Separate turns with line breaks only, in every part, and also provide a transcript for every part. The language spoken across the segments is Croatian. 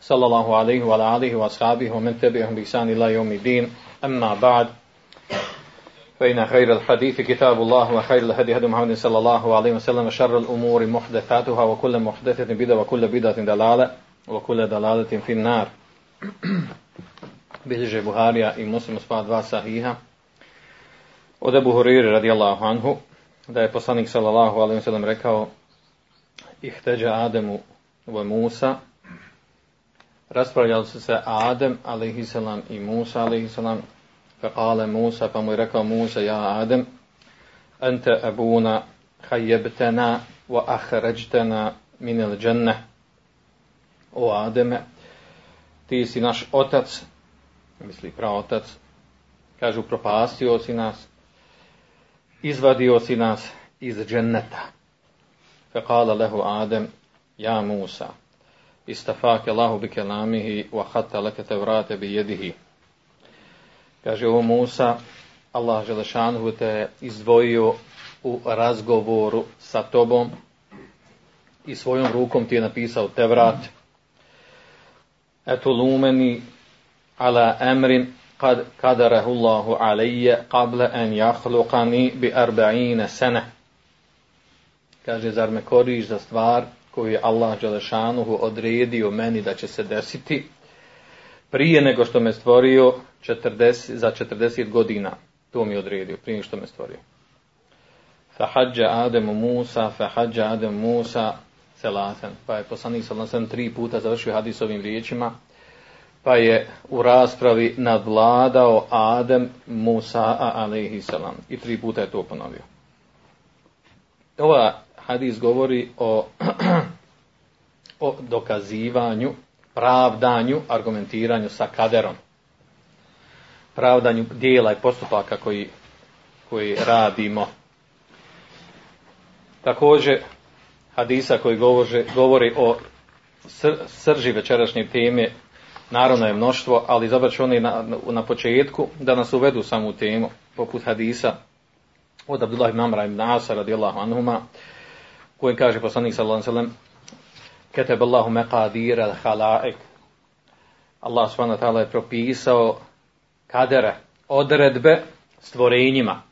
صلى الله عليه وعلى آله وأصحابه ومن تبعهم بإحسان إلى يوم الدين. أما بعد فإن خير الحديث كتاب الله وخير الهدي هدي محمد صلى الله عليه وسلم وشر الأمور محدثاتها وكل محدثة بدعة وكل بدعة دلالة وكل دلالة في النار. bilježe Buharija i Muslim spa dva sahiha od Ebu Huriri radijallahu anhu da je poslanik sallallahu alaihi wasallam rekao ihteđa Ademu u Musa raspravljali su se Adem a.s. i Musa a.s. Pa kale Musa, pa mu je rekao Musa, ja Adem, ente abuna hajebtena wa ahređtena minel dženne. O Ademe, ti si naš otac, misli praotac, kažu propastio si nas, izvadio si nas iz dženneta. Fekala lehu Adem, ja Musa, istafake Allahu bi kelamihi wa hatta leke tevrate bi jedihi. Kaže ovo Musa, Allah Želešanhu te izdvojio u razgovoru sa tobom i svojom rukom ti je napisao Tevrat. Etu lumeni ala emrin kad kadarahu Allahu alaije kable en jahluqani bi arba'ine sene. Kaže, zar me koriš za stvar koju je Allah Želešanuhu odredio meni da će se desiti prije nego što me stvorio 40, za 40 godina. To mi je odredio, prije što me stvorio. Fahađa Ademu Musa, fahađa Ademu Musa, selasen. Pa je poslanik sallam tri puta završio hadis ovim riječima. Pa je u raspravi nadvladao Adem Musa salam. I tri puta je to ponovio. Ova hadis govori o, o dokazivanju, pravdanju, argumentiranju sa kaderom pravdanju dijela i postupaka koji, koji radimo. Također, hadisa koji govore, govori o srži večerašnje teme, naravno je mnoštvo, ali izabrat ću oni na, na početku da nas uvedu samu temu, poput hadisa od Abdullah ibn Amra ibn Asa radijallahu anhuma, koji kaže poslanik sallallahu alejhi ve sellem Allahu meqadir al halaik Allah subhanahu wa ta'ala je propisao kadere, odredbe stvorenjima.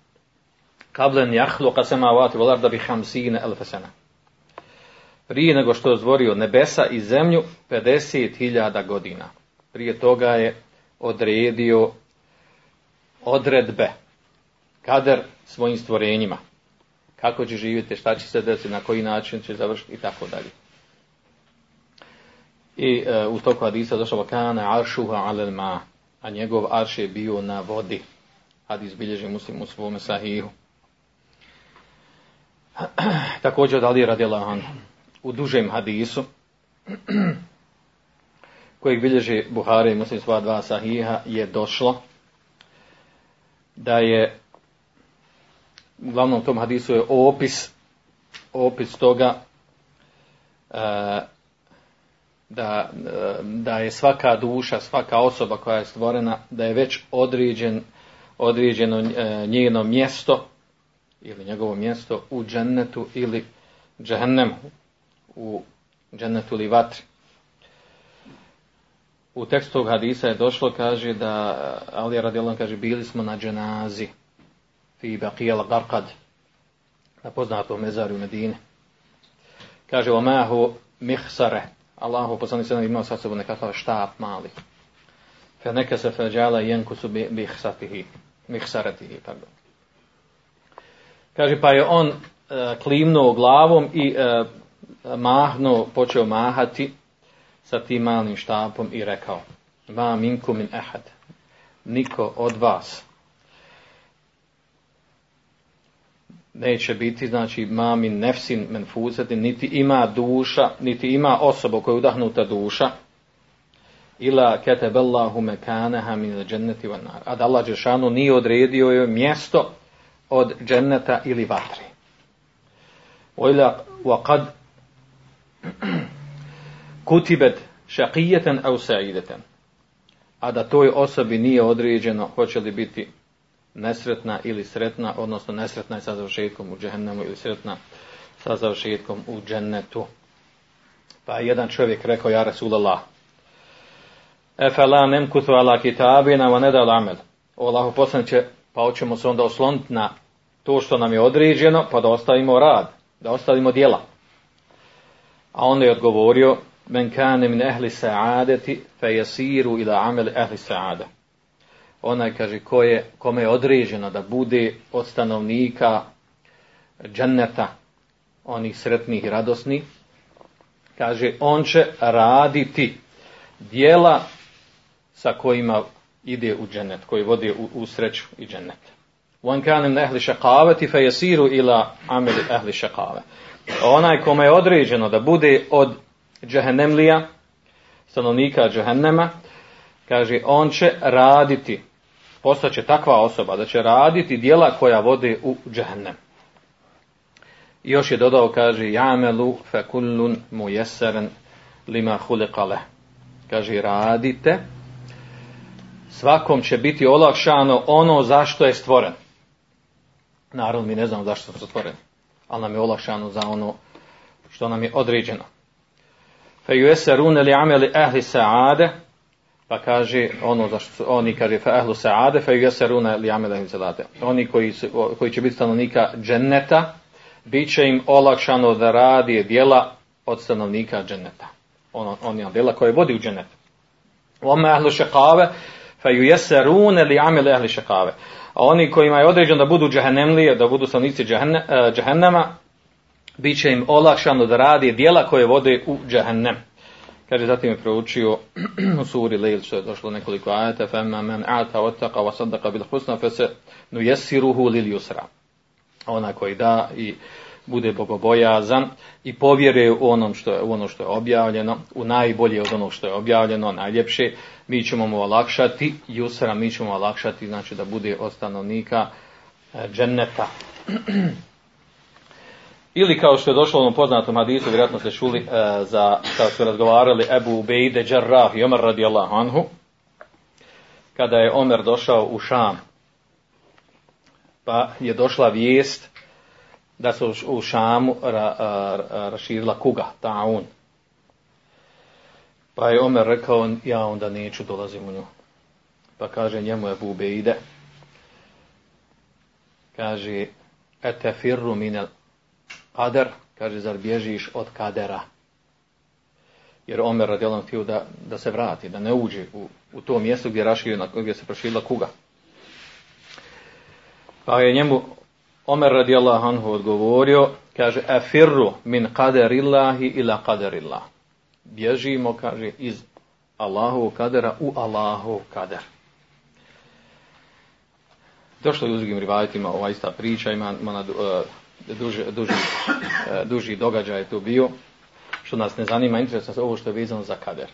Kablen jahlu kasemavati volarda bi hamsine elfesena. Prije nego što je stvorio nebesa i zemlju, 50.000 godina. Prije toga je odredio odredbe, kader svojim stvorenjima. Kako će živjeti, šta će se desiti, na koji način će završiti i tako dalje. I e, u toku hadisa došlo kana aršuha alel ma a njegov arš je bio na vodi. Hadis bilježi muslim u svome sahihu. Također od Ali radila u dužem hadisu kojeg bilježi Buhari muslim sva dva sahiha je došlo da je uglavnom tom hadisu je opis opis toga e, da, da je svaka duša, svaka osoba koja je stvorena, da je već određen, određeno e, njeno mjesto ili njegovo mjesto u džennetu ili džehennemu, u džennetu ili vatri. U tekstu hadisa je došlo, kaže da, Ali radijalom kaže, bili smo na dženazi, fi baqijal garqad, na poznatom mezaru Medine. Kaže, omahu mihsare, Allahu poslanik sallam imao sa sobom nekakav štap mali. Fe neka se feđala jenku su bihsatihi, mihsaratihi, pardon. Kaže, pa je on e, klimnuo glavom i e, mahnuo, počeo mahati sa tim malim štapom i rekao, ma minkum min ehad, niko od vas neće biti, znači mamin nefsin menfuzetin, niti ima duša, niti ima osoba koja je udahnuta duša, ila keteballahu mekaneha min dženneti van nar. A da Allah Đešanu nije odredio joj mjesto od dženneta ili vatri. Ojla wa kad kutibet šaqijeten au sa'ideten. A da toj osobi nije određeno hoće li biti nesretna ili sretna, odnosno nesretna je sa završetkom u džehennemu ili sretna sa završetkom u džennetu. Pa je jedan čovjek rekao, ja Rasulallah, Efela nemkutu ala kitabina wa nedal amel. O poslaniće, pa hoćemo se onda osloniti na to što nam je određeno, pa da ostavimo rad, da ostavimo djela. A onda je odgovorio, men kane min ehli sa'adeti, fe jasiru ila amel ehli sa'ade. Onaj kaže, ko je, kome je određeno da bude od stanovnika dženneta, onih sretnih i radosnih, kaže, on će raditi dijela sa kojima ide u džennet, koji vodi u, u sreću i džennet. Wan kana min ahli shaqavati fa ila amali ahli shaqave. Onaj kome je određeno da bude od džehennemlija, stanovnika džehennema, kaže on će raditi, postaće takva osoba da će raditi dijela koja vode u džehennem. I još je dodao, kaže, jamelu fe kullun mujeseren lima huliqale. Kaže, radite, svakom će biti olakšano ono zašto je stvoren. Naravno, mi ne znamo zašto smo stvoreni, ali nam je olakšano za ono što nam je određeno. Fe yuesarun li amali ahli sa'ade, pa kaže ono zašto su, oni kaže fa ahlu sa'ade fa yuesarun li amali ahli sa'ade. Oni koji, su, koji će biti stanovnika dženneta, bit će im olakšano da radi djela od stanovnika dženneta. Ono, oni djela koje vodi u džennet. Oma ahlu šekave, fa yuesarun li amali ahli šekave. A oni kojima je određeno da budu džahennemlije, da budu stanovnici džahennema, bit će im olakšano da radi dijela koje vode u džahennem. Kaže, zatim je proučio u suri Lejl, što je došlo nekoliko ajata, فَمَّا مَنْ عَتَ وَتَّقَ وَصَدَّقَ بِالْحُسْنَ lil yusra. Ona koji da i bude bogobojazan i povjeruje u, onom što je, u ono što je objavljeno, u najbolje od onog što je objavljeno, najljepše, mi ćemo mu olakšati, Jusra mi ćemo olakšati, znači da bude od stanovnika e, dženneta. Ili kao što je došlo u onom poznatom hadisu, vjerojatno ste čuli e, za, kao su razgovarali Ebu Ubejde Đarrah i Omer radijallahu anhu, kada je Omer došao u Šam, pa je došla vijest da se u Šamu ra, ra, raširila kuga, taun. Pa je Omer rekao, ja onda neću dolazim u nju. Pa kaže njemu Ebu Ubejde, kaže, ete firru minel kader, kaže, zar bježiš od kadera? Jer Omer radijalan htio da, da se vrati, da ne uđe u, u to mjesto gdje, raširila, gdje se proširila kuga. Pa je njemu Omer radijallahu anhu odgovorio, kaže, afirru min kaderillahi ila kaderillah. Bježimo, kaže, iz Allahovog kadera u Allahov kader. Došlo je u drugim rivajitima ova ista priča, ima, ima na, uh, duži, duži, uh, duži događaj je to bio, što nas ne zanima, interesuje ovo što je vezano za kader.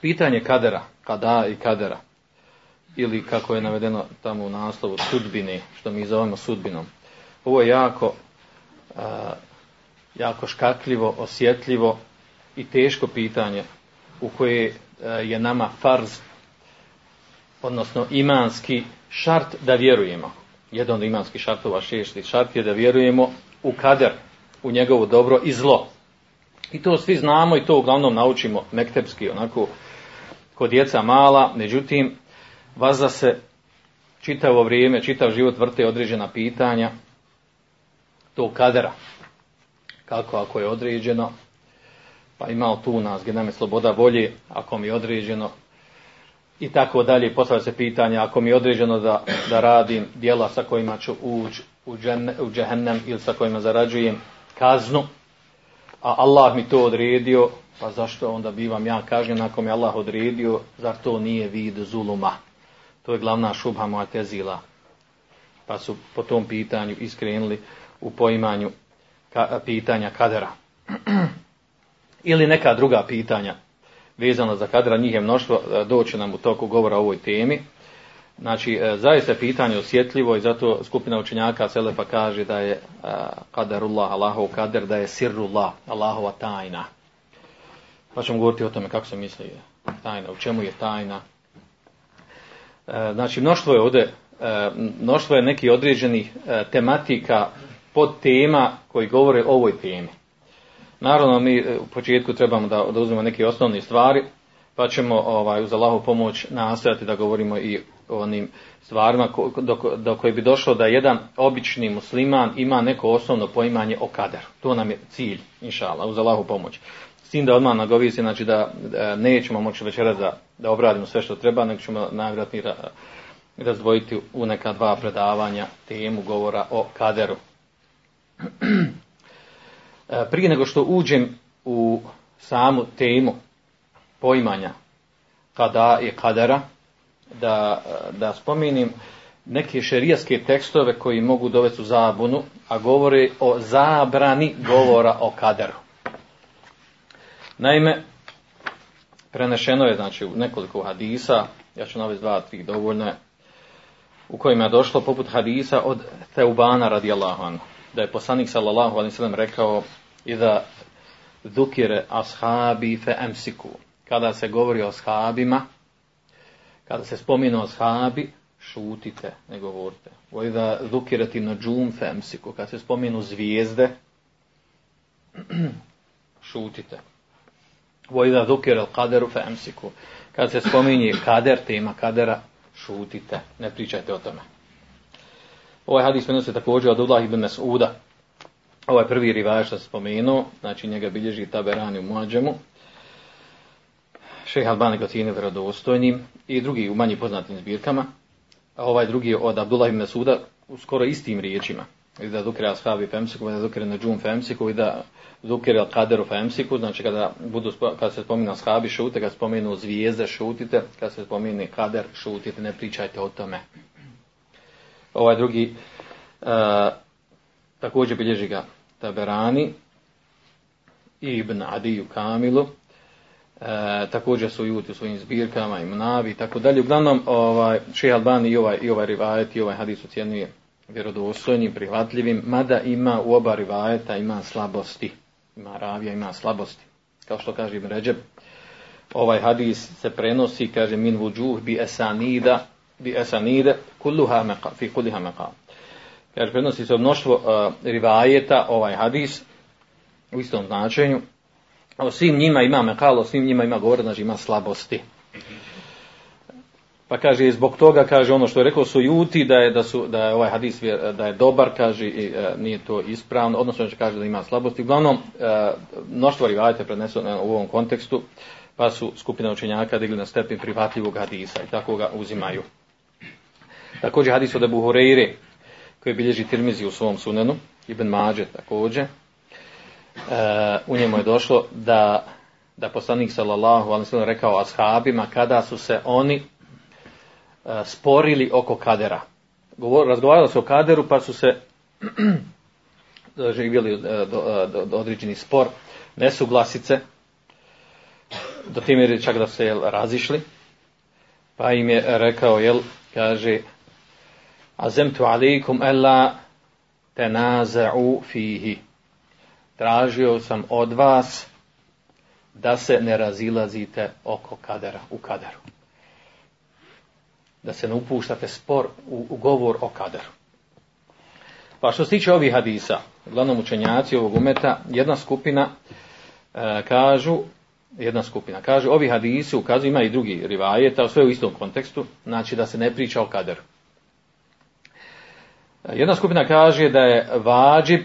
Pitanje kadera, kada i kadera, ili kako je navedeno tamo u naslovu sudbine, što mi zovemo sudbinom. Ovo je jako, uh, jako škakljivo, osjetljivo i teško pitanje u koje uh, je nama farz, odnosno imanski šart da vjerujemo. Jedan od imanskih šartova šešti šart je da vjerujemo u kader, u njegovo dobro i zlo. I to svi znamo i to uglavnom naučimo mektepski, onako, kod djeca mala, međutim, vazda se čitavo vrijeme, čitav život vrte određena pitanja tog kadera. Kako ako je određeno, pa imao tu nas gdje nam je sloboda volje, ako mi je određeno, i tako dalje, postavlja se pitanje, ako mi je određeno da, da radim dijela sa kojima ću ući u, u džehennem ili sa kojima zarađujem kaznu, a Allah mi to odredio, pa zašto onda bivam ja kažnjen ako mi Allah odredio, zar to nije vid zuluma? To je glavna šubha moja tezila. Pa su po tom pitanju iskrenuli u poimanju ka, pitanja kadera. Ili neka druga pitanja vezano za kadra, njih je mnoštvo, doće nam u toku govora o ovoj temi. Znači, zaista je pitanje osjetljivo i zato skupina učenjaka Selefa kaže da je kaderullah, Allahov kader, da je sirrullah, Allahova tajna. Pa ćemo govoriti o tome kako se misli tajna, u čemu je tajna. Znači, mnoštvo je ovdje, mnoštvo je nekih određenih tematika pod tema koji govore o ovoj temi. Naravno, mi u početku trebamo da, da uzmemo neke osnovne stvari, pa ćemo ovaj, uz Allahu pomoć nastojati da govorimo i o onim stvarima do, do koje bi došlo da jedan obični musliman ima neko osnovno poimanje o kaderu. To nam je cilj, inšala, uz Allahu pomoć. S tim da odmah nagovisi, znači da, nećemo moći večeras da, da obradimo sve što treba, nego ćemo nagradni razdvojiti u neka dva predavanja temu govora o kaderu. Prije nego što uđem u samu temu poimanja kada je kadera, da, da spominim neke šerijaske tekstove koji mogu dovesti u zabunu, a govore o zabrani govora o kaderu. Naime, prenešeno je znači u nekoliko hadisa, ja ću navesti dva, tri dovoljno u kojima je došlo poput hadisa od Teubana radijallahu anhu, da je poslanik sallallahu alaihi sallam rekao i da dukire ashabi fe emsiku, kada se govori o ashabima, kada se spominu ashabi, šutite, ne govorite. da dukirati na džum fe emsiku, kada se spominu zvijezde, šutite. Vojda dukir al kaderu fe emsiku. Kad se spominje kader, tema kadera, šutite, ne pričajte o tome. Ovaj hadis prenosi također od Allah ibn Mas'uda. Ovaj prvi rivaj što spomenuo, znači njega bilježi Taberani u Muadžemu. Šeha Albani ga cijeni vjerodostojnim i drugi u manje poznatim zbirkama. A ovaj drugi od Abdullah ibn Mas'uda u skoro istim riječima. I da dukre ashabi femsiku, da dukre džum femsiku i da Zukir al kaderu femsiku, znači kada, budu, kada se spominu ashabi šute, kada spomenu zvijezde šutite, kada se spomenu kader šutite, ne pričajte o tome. Ovaj drugi uh, također bilježi ga Taberani i Ibn Adi u Kamilu. E, također su juti u svojim zbirkama i mnavi i tako dalje. Uglavnom, ovaj, Šeha Albani i ovaj, i ovaj rivajet i ovaj hadis ocjenjuje vjerodostojnim, prihvatljivim, mada ima u oba rivajeta ima slabosti ima ravija, ima slabosti. Kao što kaže Ibn Ređeb, ovaj hadis se prenosi, kaže min vuđuh bi esanida, bi esanide, kulluha meqa, fi kulliha meqa. Kaže, prenosi se mnoštvo uh, rivajeta, ovaj hadis, u istom značenju, o svim njima ima mekalo, o svim njima ima govor, znači ima slabosti. Pa kaže zbog toga kaže ono što je rekao su juti da je da su da je ovaj hadis da je dobar kaže i e, nije to ispravno odnosno će kaže da ima slabosti. Uglavnom e, mnoštvo rivajete preneseno u ovom kontekstu pa su skupina učenjaka digli na stepen prihvatljivog hadisa i tako ga uzimaju. Također hadis od Abu Hurajre koji bilježi Tirmizi u svom sunenu, Ibn Mađe također. E, u njemu je došlo da da poslanik sallallahu alejhi ve rekao ashabima kada su se oni E, sporili oko kadera. Razgovaralo se o kaderu pa su se doživjeli e, do, do, do, određeni spor, nesuglasice, do tim je čak da se jel, razišli, pa im je rekao, jel, kaže, azemtu alikum ella tenaza'u fihi. Tražio sam od vas da se ne razilazite oko kadera, u kaderu da se ne upuštate spor u, u govor o kaderu. Pa što se tiče ovih hadisa, uglavnom učenjaci ovog umeta, jedna skupina e, kažu, jedna skupina kažu, ovi hadisi ukazuju, ima i drugi rivajeta, sve u istom kontekstu, znači da se ne priča o kaderu. E, jedna skupina kaže da je vađib,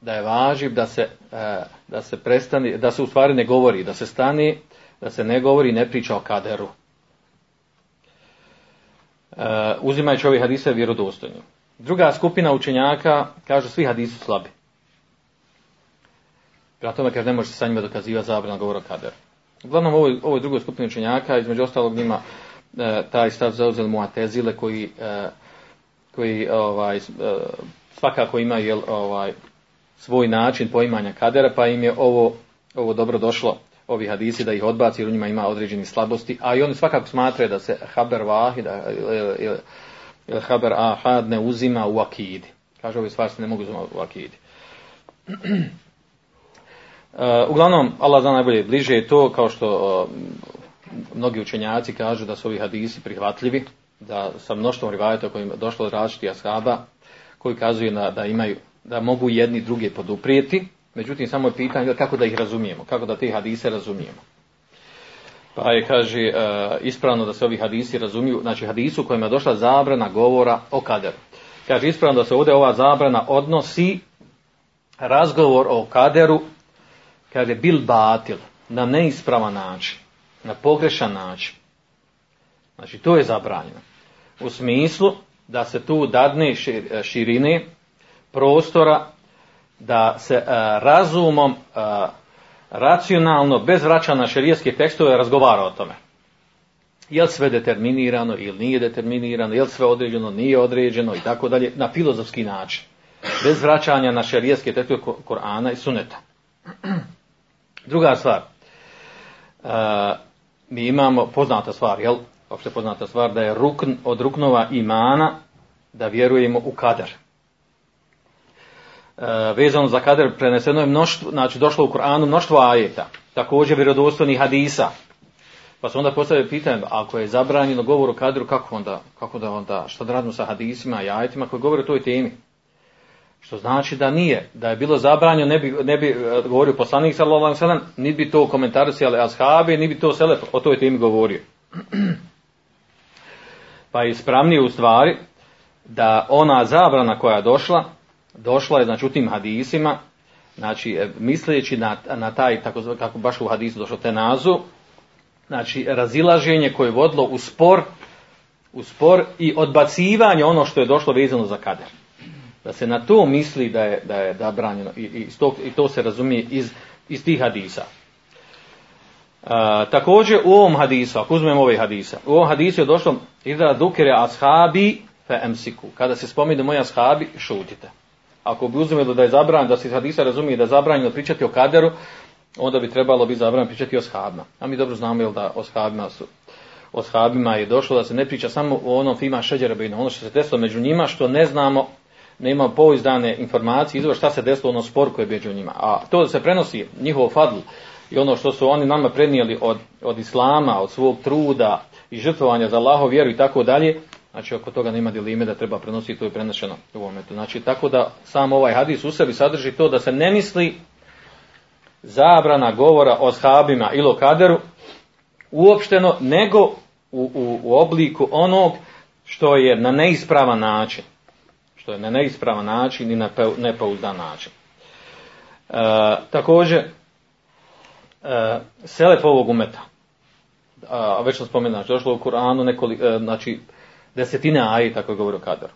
da je vađib da se, e, da se prestani, da se u stvari ne govori, da se stani, da se ne govori, ne priča o kaderu. Uh, uzimajući ove hadise vjerodostojno. Druga skupina učenjaka kaže svi hadisi slabi. Prema tome kaže ne može se sa njima dokazivati zabrana govora kader. Uglavnom ovoj, ovoj drugoj skupini učenjaka, između ostalog njima e, taj stav zauzeli muatezile koji, e, koji ovaj, svakako imaju ovaj, svoj način poimanja kadera, pa im je ovo, ovo dobro došlo ovi hadisi da ih odbaci jer u njima ima određeni slabosti, a i oni svakako smatraju da se haber vahid ili haber ahad ne uzima u akidi. Kaže, ove stvari se ne mogu uzimati u akidi. Uh, uglavnom, Allah zna najbolje bliže je to, kao što mnogi učenjaci kažu da su ovi hadisi prihvatljivi, da sa mnoštvom rivajata kojim je došlo od različitih ashaba, koji kazuju na, da imaju, da mogu jedni druge poduprijeti, međutim samo je pitanje kako da ih razumijemo, kako da te hadise razumijemo. Pa je, kaže, uh, ispravno da se ovi hadisi razumiju, znači hadisu kojima je došla zabrana govora o kaderu. Kaže, ispravno da se ovdje ova zabrana odnosi razgovor o kaderu kaže bil batil, na neispravan način, na pogrešan način. Znači to je zabranjeno. U smislu da se tu dadne širine prostora da se a, razumom a, racionalno, bez vraćanja na šerijetske tekstove razgovara o tome. Je li sve determinirano ili nije determinirano, je li sve određeno, nije određeno i tako dalje, na filozofski način. Bez vraćanja na šerijetske tekstove Korana i Suneta. Druga stvar, mi imamo poznata stvar, jel? Opšte poznata stvar da je rukn od ruknova imana da vjerujemo u kader. Uh, vezano za kader preneseno je mnoštvo, znači došlo u Koranu mnoštvo ajeta, također vjerodostojnih hadisa. Pa se onda postavlja pitanje, ako je zabranjeno govor o kadru, kako onda, kako da onda, šta da radimo sa hadisima i ajetima koji govore o toj temi? Što znači da nije, da je bilo zabranjeno, ne bi, ne bi e, govorio poslanik sallallahu alejhi ve bi to komentarisali ashabi, ni bi to selef o toj temi govorio. pa je ispravnije u stvari da ona zabrana koja je došla, došla je znači u tim hadisima, znači e, misleći na, na taj, tako, kako baš u hadisu došlo te nazu, znači razilaženje koje je vodilo u spor, u spor i odbacivanje ono što je došlo vezano za kader da se na to misli da je, da je zabranjeno i, i, to, i to se razumije iz, iz tih hadisa. A, također u ovom hadisu, ako uzmemo ovaj hadisa, u ovom hadisu je došlo idra dukere ashabi fe emsiku. Kada se spomine moji ashabi, šutite. Ako bi uzmelo da je zabranjeno, da se hadisa razumije da je zabranjeno pričati o kaderu, onda bi trebalo biti zabranjeno pričati o ashabima. A mi dobro znamo jel da o ashabima su o ashabima je došlo da se ne priča samo o onom fima šeđerabina, ono što se desilo među njima, što ne znamo nema pouzdane informacije izvor šta se desilo ono spor koji je među njima. A to da se prenosi njihov fadl i ono što su oni nama prenijeli od, od islama, od svog truda i žrtvovanja za Allahov vjeru i tako dalje, znači oko toga nema dilime da treba prenositi, to je prenešeno u ovom metu. Znači tako da sam ovaj hadis u sebi sadrži to da se ne misli zabrana govora o shabima ili o kaderu uopšteno, nego u, u, u obliku onog što je na neispravan način što je na neispravan način i na nepouzdan način. E, također, e, selef ovog umeta, a već sam spomenuo, znači, došlo u Kur'anu nekoliko, e, znači, desetine ajita koje govori o kaderu.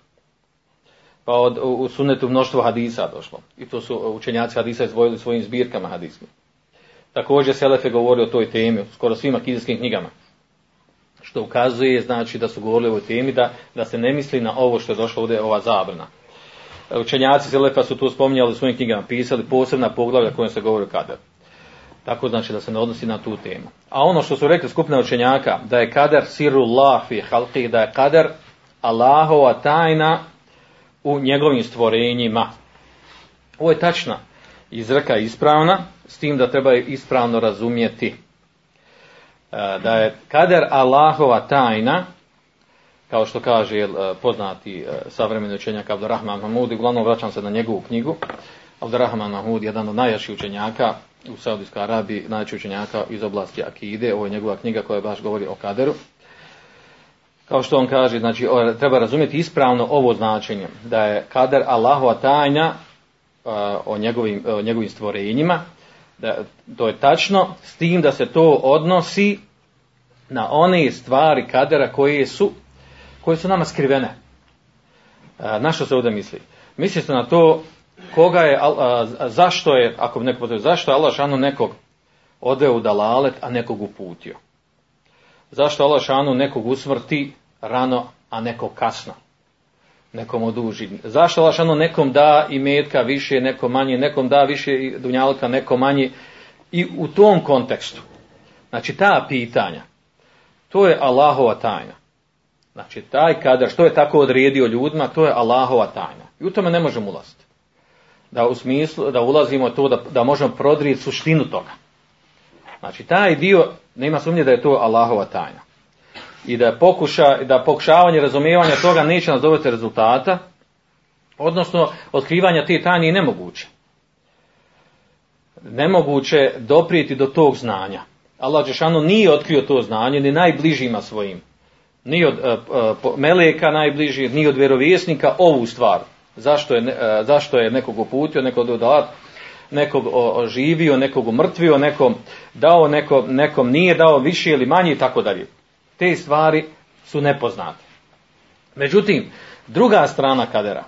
Pa od, u, sunetu mnoštvo hadisa došlo. I to su učenjaci hadisa izvojili svojim zbirkama hadismi. Također Selef je govorio o toj temi, skoro svim akidijskim knjigama što ukazuje znači da su govorili o ovoj temi da, da se ne misli na ovo što je došlo ovdje ova zabrana. Učenjaci Selefa su tu spominjali u svojim knjigama, pisali posebna poglavlja kojom se govori o kader. Tako znači da se ne odnosi na tu temu. A ono što su rekli skupina učenjaka, da je kader sirullah fi halqih, da je kader Allahova tajna u njegovim stvorenjima. Ovo je tačna izreka ispravna, s tim da treba ispravno razumjeti. E, da je kader Allahova tajna, kao što kaže e, poznati e, savremeni učenjak Abdurrahman Mahmud, uglavnom vraćam se na njegovu knjigu, Abdurrahman Mahmud, jedan od najjačih učenjaka u Saudijskoj Arabiji, najjačih učenjaka iz oblasti Akide, ovo je njegova knjiga koja baš govori o kaderu. Kao što on kaže, znači, treba razumjeti ispravno ovo značenje, da je kader Allahova tajna o njegovim, o njegovim stvorenjima, da to je tačno, s tim da se to odnosi na one stvari kadera koje su, koje su nama skrivene. A, na što se ovdje misli? Misli se na to koga je, zašto je, ako neko potrebuje, zašto je Allah šanu nekog odveo u dalalet, a nekog uputio? Zašto Allah šanu nekog usmrti rano, a nekog kasno? Nekom oduži. Zašto Allah šanu nekom da i metka više, nekom manje, nekom da više dunjalka, nekom manje I u tom kontekstu, znači ta pitanja, to je Allahova tajna. Znači taj kader, što je tako odredio ljudima, to je Allahova tajna. I u tome ne možemo ulaziti. Da u smislu, da ulazimo to, da, da možemo prodrijeti suštinu toga. Znači taj dio, nema sumnje da je to Allahova tajna. I da pokuša, da pokušavanje razumijevanja toga neće nas dovesti rezultata, odnosno otkrivanja te tajne je nemoguće. Nemoguće doprijeti do tog znanja. Allah Đešanu nije otkrio to znanje ni najbližima svojim. Ni od uh, uh, meleka najbliži, ni od vjerovjesnika ovu stvar. Zašto je, uh, zašto je nekog uputio, nekog dodao, nekog oživio, nekog umrtvio, nekom dao, nekom, nekom nije dao više ili manje i tako dalje. Te stvari su nepoznate. Međutim, druga strana kadera,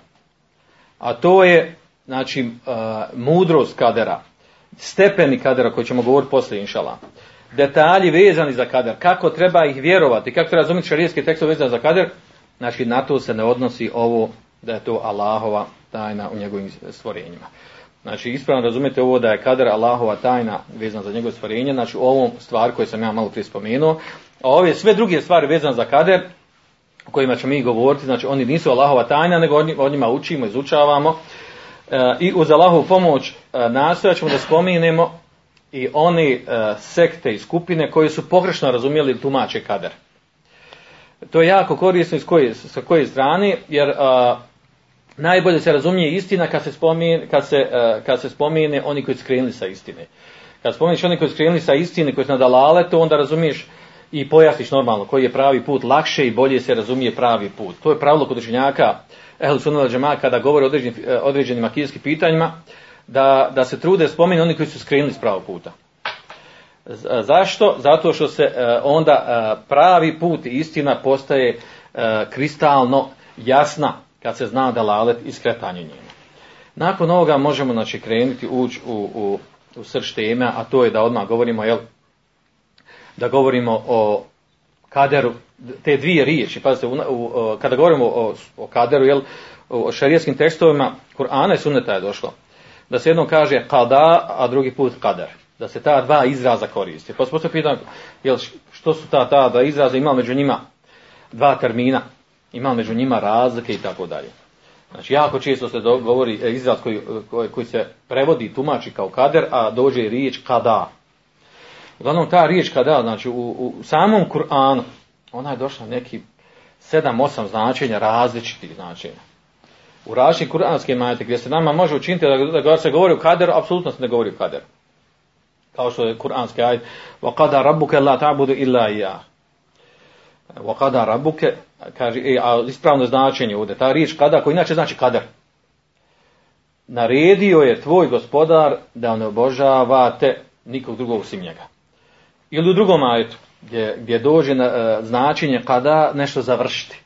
a to je znači uh, mudrost kadera, stepeni kadera koji ćemo govoriti poslije inšala. Detalji vezani za kader, kako treba ih vjerovati, kako treba razumjeti šarijski tekst vezan za kader, znači na to se ne odnosi ovo da je to Allahova tajna u njegovim stvorenjima. Znači ispravno razumijete ovo da je kader Allahova tajna vezana za njegove stvorenje, znači u ovom stvar koju sam ja malo prije spomenuo, a ove sve druge stvari vezane za kader, o kojima ćemo mi govoriti, znači oni nisu Allahova tajna, nego o njima učimo, izučavamo e, i uz Allahovu pomoć e, nastojat ćemo da spomenemo i oni e, sekte i skupine koji su pogrešno razumjeli tumače kader. To je jako korisno iz koje, sa koje strane, jer najbolje se razumije istina kad se spomene, kad se, uh, kad se spomene oni koji su skrenuli sa istine. Kad spomeniš oni koji su skrenuli sa istine, koji su nadalale, to onda razumiješ i pojasniš normalno koji je pravi put, lakše i bolje se razumije pravi put. To je pravilo kod učenjaka Ehl Sunnala Džema kada govore o određenim, određenim akijskim pitanjima, da, da se trude spomeni oni koji su skrenuli s pravog puta. Zašto? Zato što se onda pravi put i istina postaje kristalno jasna kad se zna da lalet i skretanje njima. Nakon ovoga možemo znači, krenuti ući u, u, u srž teme, a to je da odmah govorimo, jel, da govorimo o kaderu, te dvije riječi, pazite, u, u, kada govorimo o, o kaderu, jel, o šarijetskim tekstovima, Kur'ana i Sunneta je došlo, da se jednom kaže kada, a drugi put kader. Da se ta dva izraza koriste. Pa se pitan, jel, što su ta, ta dva izraza, ima među njima dva termina, ima među njima razlike i tako dalje. Znači, jako često se govori e, izraz koji, koji, koji se prevodi, tumači kao kader, a dođe riječ kada. Uglavnom, ta riječ kada, znači, u, u samom Kur'anu, ona je došla neki sedam, osam značenja, različitih značenja. U različitim kuranskim majete, gdje se nama može učiniti da, da se govori o kaderu, apsolutno se ne govori o kaderu. Kao što je kuranski ajet, وَقَدَا رَبُّكَ لَا تَعْبُدُ إِلَّا إِيَا وَقَدَا رَبُّكَ kaže, e, a ispravno značenje ovdje, ta riječ kada, koji inače znači kader. Naredio je tvoj gospodar da ne obožavate nikog drugog osim njega. Ili u drugom ajetu, gdje, gdje dođe na, uh, značenje kada nešto završiti,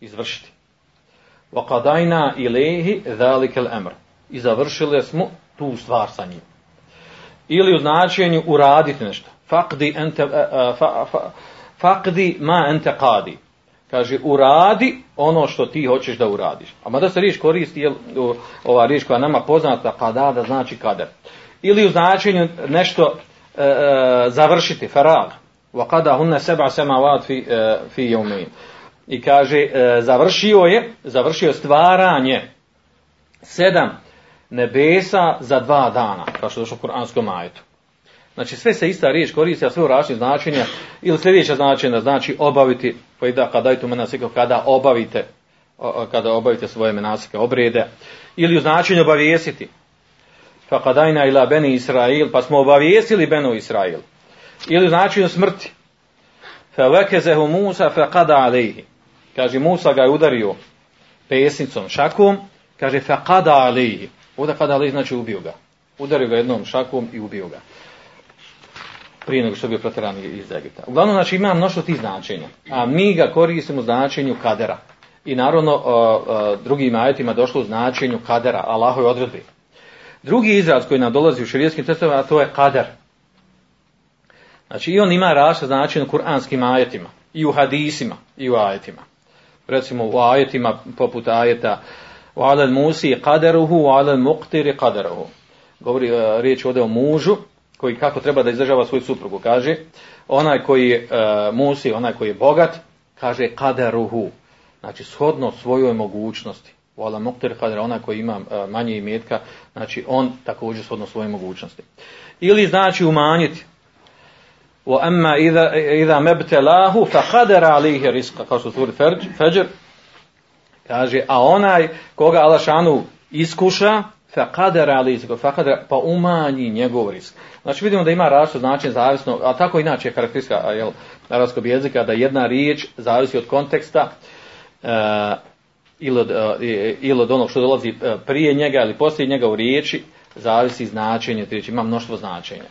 izvršiti. وَقَدَajna إِلَيْهِ ذَلِكَ الْأَمْرِ I završili smo tu stvar sa njim. Ili u značenju uraditi nešto. فَقْدِ ente, uh, fa, fa, faqdi ma ente qadi. Kaže, uradi ono što ti hoćeš da uradiš. A mada se riječ koristi, jel, ova riječ koja nama poznata, kada da znači kader. Ili u značenju nešto e, e, završiti, farag. Wa kada hunne seba semavat fi, e, fi. I kaže, e, završio je, završio stvaranje sedam nebesa za dva dana, kao što je došlo u Kur'anskom majetu. Znači sve se ista riječ koristi, a sve u različitih značenja, ili sljedeća značenja, znači obaviti, pa i da kada tu menasike, kada obavite, kada obavite svoje menasike obrede, ili u značenju obavijestiti. Fa kadajna ila beni Israil, pa smo obavijestili benu Israil. Ili u značenju smrti. Fa vekezehu Musa fa kada alejhi. Kaže, Musa ga je udario pesnicom, šakom, kaže, fa kada alejhi. Ovdje kada alejhi znači ubio ga. Udario ga jednom šakom i ubio ga prije nego što je bio proteran iz Egipta. Uglavnom, znači, ima mnoštvo tih značenja. A mi ga koristimo u značenju kadera. I naravno, drugim ajetima došlo u značenju kadera, Allahoj odredbi. Drugi izraz koji nam dolazi u širijeskim testovima, a to je kader. Znači, i on ima raša značenje u kuranskim ajetima, i u hadisima, i u ajetima. Recimo, u ajetima, poput ajeta, musi kaderuhu, u alel muktiri kaderuhu. Govori riječ ovdje o mužu, koji kako treba da izdržava svoju suprugu. Kaže, onaj koji uh, musi, onaj koji je bogat, kaže kaderuhu, znači shodno svojoj mogućnosti. Vala mokter kader, onaj koji ima uh, manje imetka, znači on također shodno svojoj mogućnosti. Ili znači umanjiti, wa amma idha mabtalahu fa qadara alayhi rizqa kao što suri Fajr kaže a onaj koga Alašanu iskuša fa qadara alayhi fa qadara pa umanji njegov risk znači vidimo da ima različito značenje zavisno a tako inače je karakteristika jel arapskog jezika da jedna riječ zavisi od konteksta uh, ili od, uh, ili od onog što dolazi uh, prije njega ili poslije njega u riječi zavisi značenje riječi ima mnoštvo značenja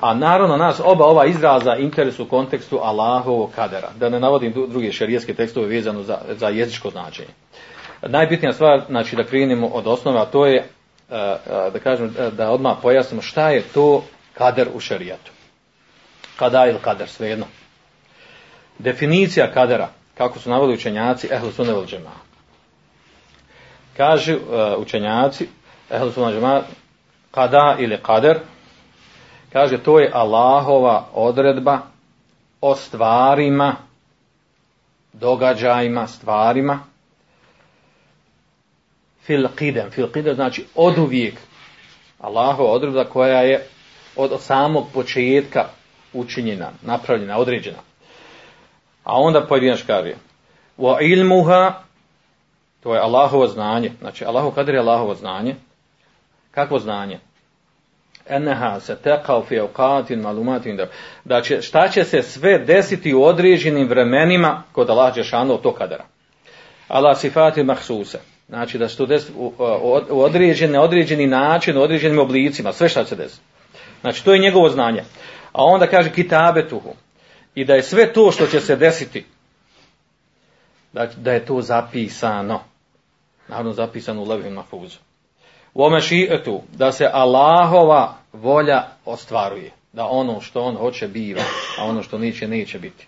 a naravno nas oba ova izraza interesu u kontekstu Allahovog kadera. Da ne navodim druge šerijetske tekstove vezano za, za jezičko značenje. Najbitnija stvar, znači da krenemo od osnove, a to je da kažem, da odmah pojasnimo šta je to kader u šerijatu. Kada ili kader, svejedno. Definicija kadera, kako su navodili učenjaci, ehlu džema. Kažu učenjaci, ehlu sunne džema, kada ili kader, Kaže, to je Allahova odredba o stvarima, događajima, stvarima. Fil qidem. Fil qidem znači od uvijek. Allahova odredba koja je od, samog početka učinjena, napravljena, određena. A onda pojedinač kaže, wa ilmuha, to je Allahovo znanje. Znači, Allahov kader je Allahovo znanje. Kakvo znanje? eneha se tekao fi malumatin da, će, šta će se sve desiti u određenim vremenima kod Allah Đešanu to kadera. Allah sifati mahsuse. Znači da se to desi u, određeni, određeni način, u određenim oblicima, sve šta će desiti. Znači to je njegovo znanje. A onda kaže kitabetuhu. I da je sve to što će se desiti, da, je to zapisano. Naravno zapisano u levim mahfuzu. U ome ši'etu, da se Allahova volja ostvaruje. Da ono što on hoće biva, a ono što neće, neće biti.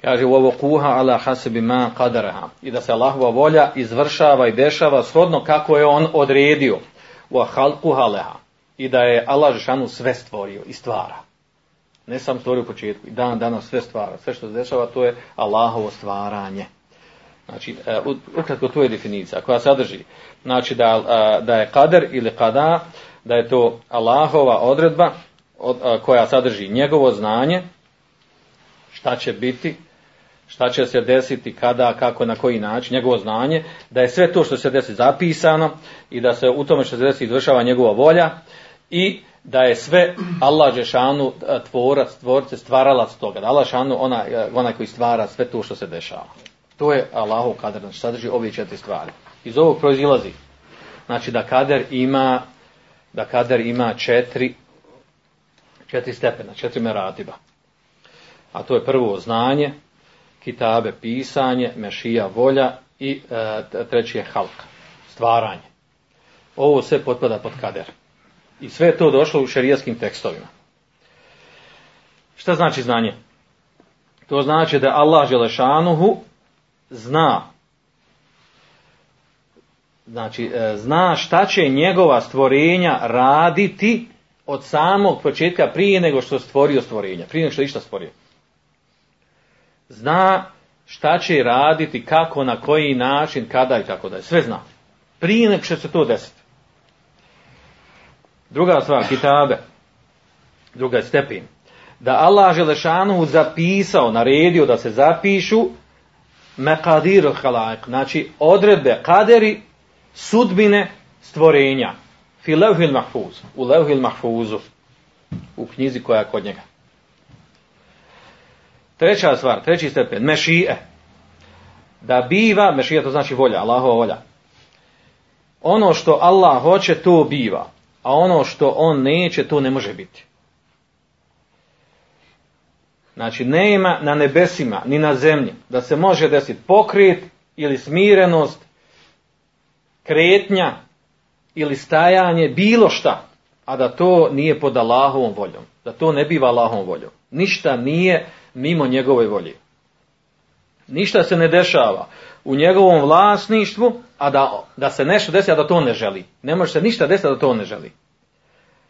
Kaže u ovo kuha ala hasebi ma qadaraha. I da se Allahova volja izvršava i dešava shodno kako je on odredio. U halku haleha. I da je Allah Žešanu sve stvorio i stvara. Ne sam stvorio u početku. I dan danas sve stvara. Sve što se dešava to je Allahovo stvaranje. Znači, e, ukratko to je definicija koja sadrži, znači da, e, da je kader ili kada, da je to Allahova odredba e, koja sadrži njegovo znanje, šta će biti, šta će se desiti, kada, kako, na koji način, njegovo znanje, da je sve to što se desi zapisano i da se u tome što se desi izvršava njegova volja i da je sve Allah Žešanu tvorac, tvorce, stvaralac toga. Da Allah Žešanu onaj, onaj koji stvara sve to što se dešava. To je Allahov kader, znači sadrži ove četiri stvari. Iz ovog proizilazi, znači da kader ima, da kader ima četiri, četiri stepena, četiri meratiba. A to je prvo znanje, kitabe pisanje, mešija volja i e, treći je halka, stvaranje. Ovo sve potpada pod kader. I sve je to došlo u šerijaskim tekstovima. Šta znači znanje? To znači da Allah Želešanuhu zna znači e, zna šta će njegova stvorenja raditi od samog početka prije nego što stvorio stvorenja, prije nego što išta stvorio. Zna šta će raditi, kako, na koji način, kada i tako dalje. Sve zna. Prije nego što se to desiti. Druga stvar, kitabe. Druga je stepin. Da Allah Želešanu zapisao, naredio da se zapišu mekadir halajk, znači odredbe, kaderi, sudbine stvorenja. Fi levhil mahfuz, u levhil mahfuzu, u knjizi koja je kod njega. Treća stvar, treći stepen, mešije. Da biva, mešije to znači volja, Allahova volja. Ono što Allah hoće, to biva. A ono što on neće, to ne može biti. Znači nema na nebesima ni na zemlji da se može desiti pokret ili smirenost, kretnja ili stajanje, bilo šta, a da to nije pod Allahovom voljom, da to ne biva Allahovom voljom. Ništa nije mimo njegove volje. Ništa se ne dešava u njegovom vlasništvu, a da, da se nešto desi, a da to ne želi. Ne može se ništa desiti, a da to ne želi.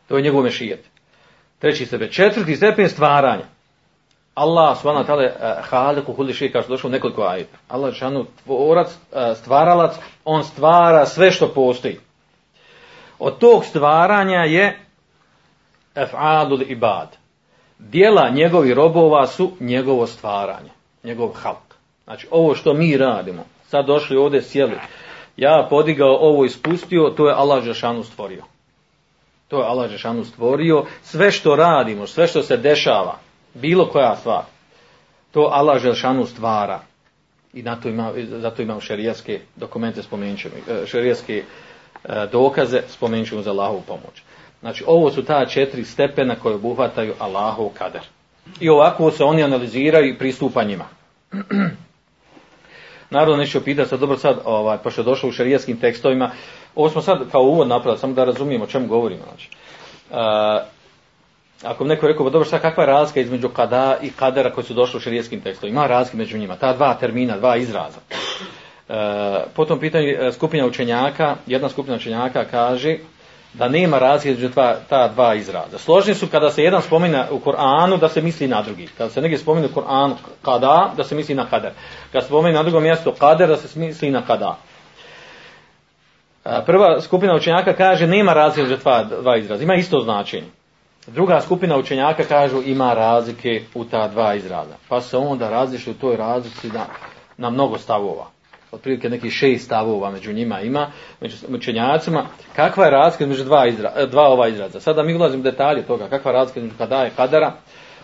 To je njegov mešijet. Treći stepen. Četvrti stepen stvaranja. Allah subhanahu wa ta'ala haliku kulli shay kao što došlo nekoliko ajeta. Allah šanu tvorac, eh, stvaralac, on stvara sve što postoji. Od tog stvaranja je ef'alul ibad. Dijela njegovih robova su njegovo stvaranje, njegov halk. Znači ovo što mi radimo, sad došli ovdje sjeli, ja podigao ovo i spustio, to je Allah Žešanu stvorio. To je Allah Žešanu stvorio. Sve što radimo, sve što se dešava, bilo koja stvar, to Allah Žešanu stvara. I na to ima, zato imamo šerijaske dokumente, spomenut ćemo, e, šerijaske e, dokaze, spomenut ćemo za Allahovu pomoć. Znači, ovo su ta četiri stepena koje obuhvataju Allahov kader. I ovako se oni analiziraju i pristupa njima. Naravno, neću pitati sad, dobro sad, ovaj, pošto je došlo u šarijaskim tekstovima, ovo smo sad kao uvod napravili, samo da razumijemo o čemu govorimo. Znači, uh, ako neko rekao, pa dobro, šta kakva je razlika između kada i kadera koji su došli u šarijaskim tekstovima? Ima razlika među njima, ta dva termina, dva izraza. Uh, potom pitanje skupina učenjaka, jedna skupina učenjaka kaže da nema razlike između ta dva izraza. Složni su kada se jedan spomina u Koranu da se misli na drugi. Kada se negdje spomina u Koranu kada, da se misli na kader. Kada se spomina na drugom mjestu kader, da se misli na kada. Prva skupina učenjaka kaže nema razlike između dva, dva izraza. Ima isto značenje. Druga skupina učenjaka kažu ima razlike u ta dva izraza. Pa se onda različuje u toj razlici na, na mnogo stavova otprilike nekih šest stavova među njima ima, među učenjacima, kakva je razlika među dva, izra, e, dva ova izraza. Sada mi ulazimo u detalje toga, kakva je razlika među kada je kadara,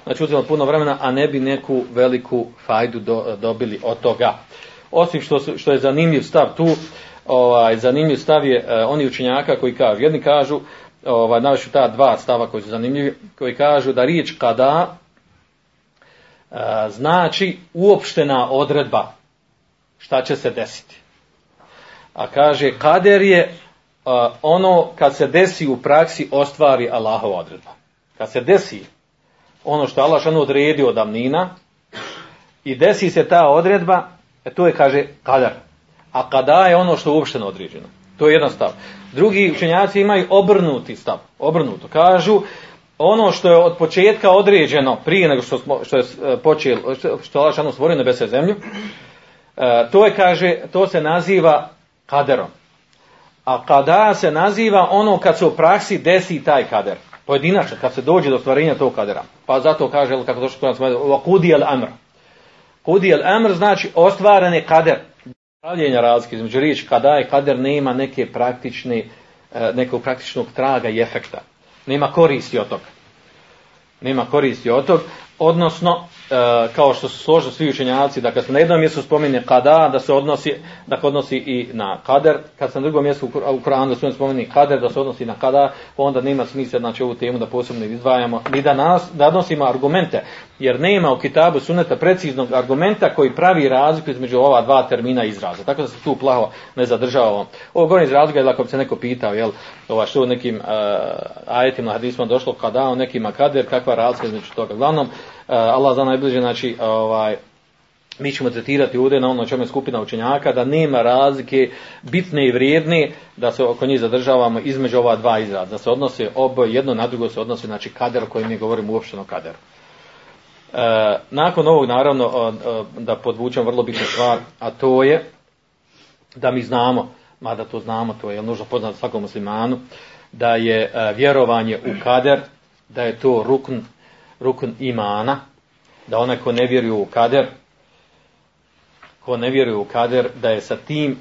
znači uzimamo puno vremena, a ne bi neku veliku fajdu do, dobili od toga. Osim što, su, što je zanimljiv stav tu, ovaj, zanimljiv stav je eh, oni učenjaka koji kažu, jedni kažu, ovaj, navišu ta dva stava koji su zanimljivi, koji kažu da riječ kada eh, znači uopštena odredba šta će se desiti. A kaže, kader je uh, ono kad se desi u praksi ostvari Allahova odredba. Kad se desi ono što Allah odredi od davnina i desi se ta odredba, e, to je, kaže, kader. A kada je ono što je uopšteno određeno. To je jedan stav. Drugi učenjaci imaju obrnuti stav. Obrnuto. Kažu, ono što je od početka određeno prije nego što, smo, što je e, počelo, što je Allah stvorio nebese zemlju, to je, kaže, to se naziva kaderom. A kada se naziva ono kad se u praksi desi taj kader. Pojedinačno, kad se dođe do stvarenja tog kadera. Pa zato kaže, kako došlo kod nas, kudi el amr. Kudi el amr znači ostvaren je kader. Pravljenja razlike između riječi kada je kader nema neke praktične, e, nekog praktičnog traga i efekta. Nema koristi od toga. Nema koristi od toga. Odnosno, E, kao što su složili svi učenjaci, da kad se na jednom mjestu spomene kada, da se odnosi, da odnosi i na kader, kad se na drugom mjestu u Koranu da se spomeni kader, da se odnosi na kada, onda nema smisla znači ovu temu da posebno izdvajamo, ni da, nas, da nosimo argumente, jer nema u kitabu suneta preciznog argumenta koji pravi razliku između ova dva termina izraza. Tako da se tu plaho ne zadržavamo. Ovo govorim iz razloga, jer ako bi se neko pitao, jel, ova što u nekim uh, ajetima hadisma došlo kada, u nekima kader, kakva razlika između toga. Uglavnom, Eh, Allah zna najbliže, znači, ovaj, mi ćemo tretirati ovdje na ono čemu je skupina učenjaka, da nema razlike bitne i vrijedne, da se oko njih zadržavamo između ova dva izraza, da se odnose oboje, jedno na drugo se odnosi, znači kader o kojem mi govorimo uopšteno kaderu. E, nakon ovog naravno da podvučem vrlo bitnu stvar, a to je da mi znamo, mada to znamo, to je nužno poznat svakom muslimanu, da je vjerovanje u kader, da je to rukn rukn imana, da onaj ko ne vjeruje u kader, ko ne vjeruje u kader, da je sa tim,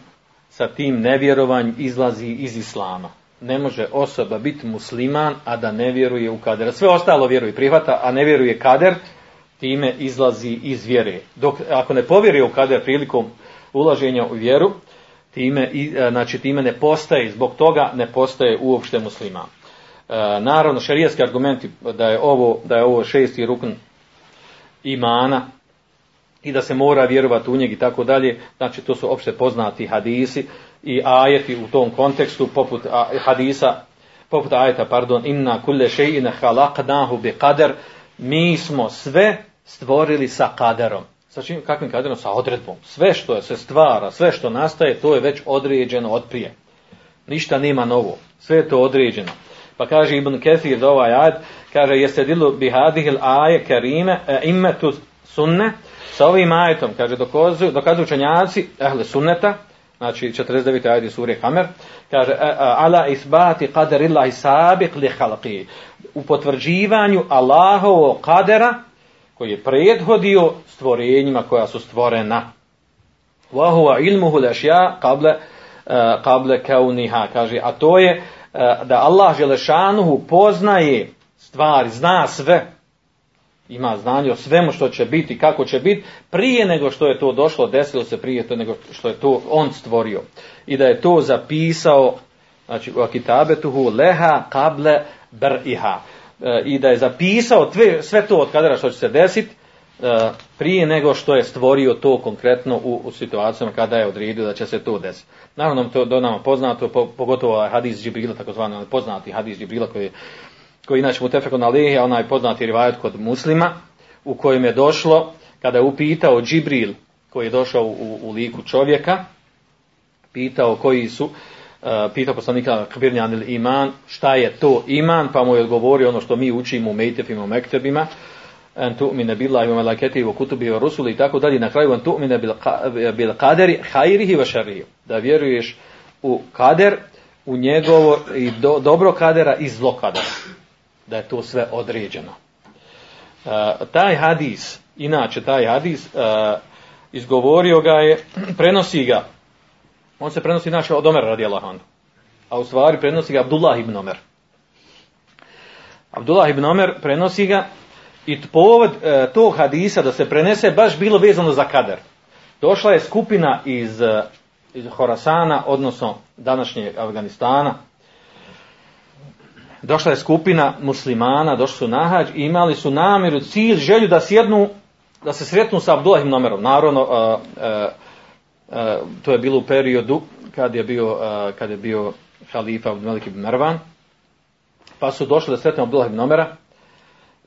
sa tim nevjerovanjem izlazi iz islama. Ne može osoba biti musliman, a da ne vjeruje u kader. Sve ostalo vjeruje prihvata, a ne vjeruje kader, time izlazi iz vjere. Dok, ako ne povjeruje u kader prilikom ulaženja u vjeru, time, e, znači, time ne postaje, zbog toga ne postaje uopšte musliman. E, naravno šerijski argumenti da je ovo da je ovo šesti rukn imana i da se mora vjerovati u njeg i tako dalje, znači to su opšte poznati hadisi i ajeti u tom kontekstu poput hadisa poput ajeta, pardon, inna kulle shay'in khalaqnahu bi qadar, mi smo sve stvorili sa kaderom. Sa čim, kakvim kaderom? Sa odredbom. Sve što se stvara, sve što nastaje, to je već određeno od prije. Ništa nema novo. Sve je to određeno. Pa kaže Ibn Kathir za ovaj ajed, kaže jeste dilu bihadihil aje karime e, imetu sunne, sa ovim ajetom, kaže, dokazuju, dokazuju učenjaci, ehle sunneta, znači 49. ajde sure Hamer, kaže, e, e, ala isbati qadarillahi sabiq li halqi, u potvrđivanju Allahovog kadera, koji je prethodio stvorenjima koja su stvorena. Wa huwa ilmuhu al-ashya qabla qabla kauniha kaže a to je da Allah dželešanuhu poznaje stvari zna sve ima znanje o svemu što će biti, kako će biti, prije nego što je to došlo, desilo se prije nego što je to on stvorio. I da je to zapisao, znači u akitabetuhu leha kable br'iha. E, I da je zapisao sve to od kadera što će se desiti, e, prije nego što je stvorio to konkretno u, u situacijama kada je odredio da će se to desiti. Naravno, to do nama poznato, po, pogotovo ovaj hadis Džibrila, takozvani poznati hadis Džibrila koji je koji inače mu tefekon alihi, onaj poznati rivajet kod muslima, u kojem je došlo, kada je upitao Džibril, koji je došao u, u liku čovjeka, pitao koji su, uh, pitao poslanika Kbirnjan ili iman, šta je to iman, pa mu je odgovorio ono što mi učimo u mejtefima, u mektebima, en tu'mine billahi wa malaikatihi wa kutubihi wa rusuli i tako dalje. Na kraju en tu'mine bil, khairihi wa sharrihi da vjeruješ u kader u njegovo i do, dobro kadera i zlo kadera da je to sve određeno. Uh, taj hadis, inače taj hadis, uh, izgovorio ga je, prenosi ga, on se prenosi inače od Omer radi Allahanu, a u stvari prenosi ga Abdullah ibn Omer. Abdullah ibn Omer prenosi ga i povod uh, tog hadisa da se prenese baš bilo vezano za kader. Došla je skupina iz, iz Horasana, odnosno današnjeg Afganistana, došla je skupina muslimana, došli su na hađ i imali su namjeru, cilj, želju da sjednu, da se sretnu sa Abdullahim nomerom. Naravno, uh, uh, uh, to je bilo u periodu kad je bio, uh, kad je bio halifa Abdullah ibn Marwan, pa su došli da sretnu Abdullahim nomera,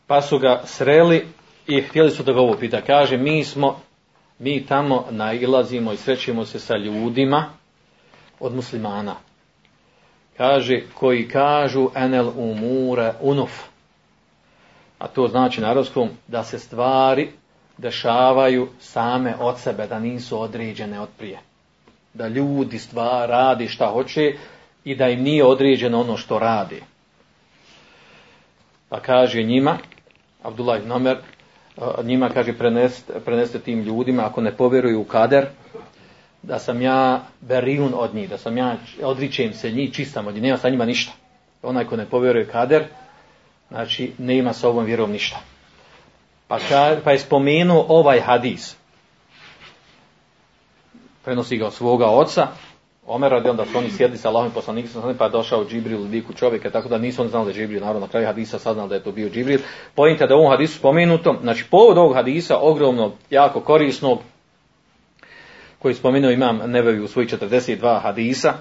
pa su ga sreli i htjeli su da ga ovo pita. Kaže, mi smo, mi tamo nailazimo i srećemo se sa ljudima od muslimana kaže koji kažu enel umure unuf. A to znači na arabskom da se stvari dešavaju same od sebe, da nisu određene od prije. Da ljudi stvar radi šta hoće i da im nije određeno ono što radi. Pa kaže njima, Abdullah ibn Omer, njima kaže preneste tim ljudima ako ne povjeruju u kader, da sam ja berijun od njih, da sam ja odričem se njih, čistam od njih, nema sa njima ništa. Onaj ko ne povjeruje kader, znači nema sa ovom vjerom ništa. Pa, ka, pa je spomenuo ovaj hadis. Prenosi ga od svoga oca, Omer radi onda su oni sjedli sa Allahom poslanikom, pa je došao Džibril u liku čovjeka, tako da nisu oni znali da je Džibril, naravno na kraju hadisa saznali da je to bio Džibril. Pojenta da u ovom hadisu spomenutom, znači povod ovog hadisa, ogromnog, jako korisnog, koji spomenuo imam Nevevi u svojih 42 hadisa,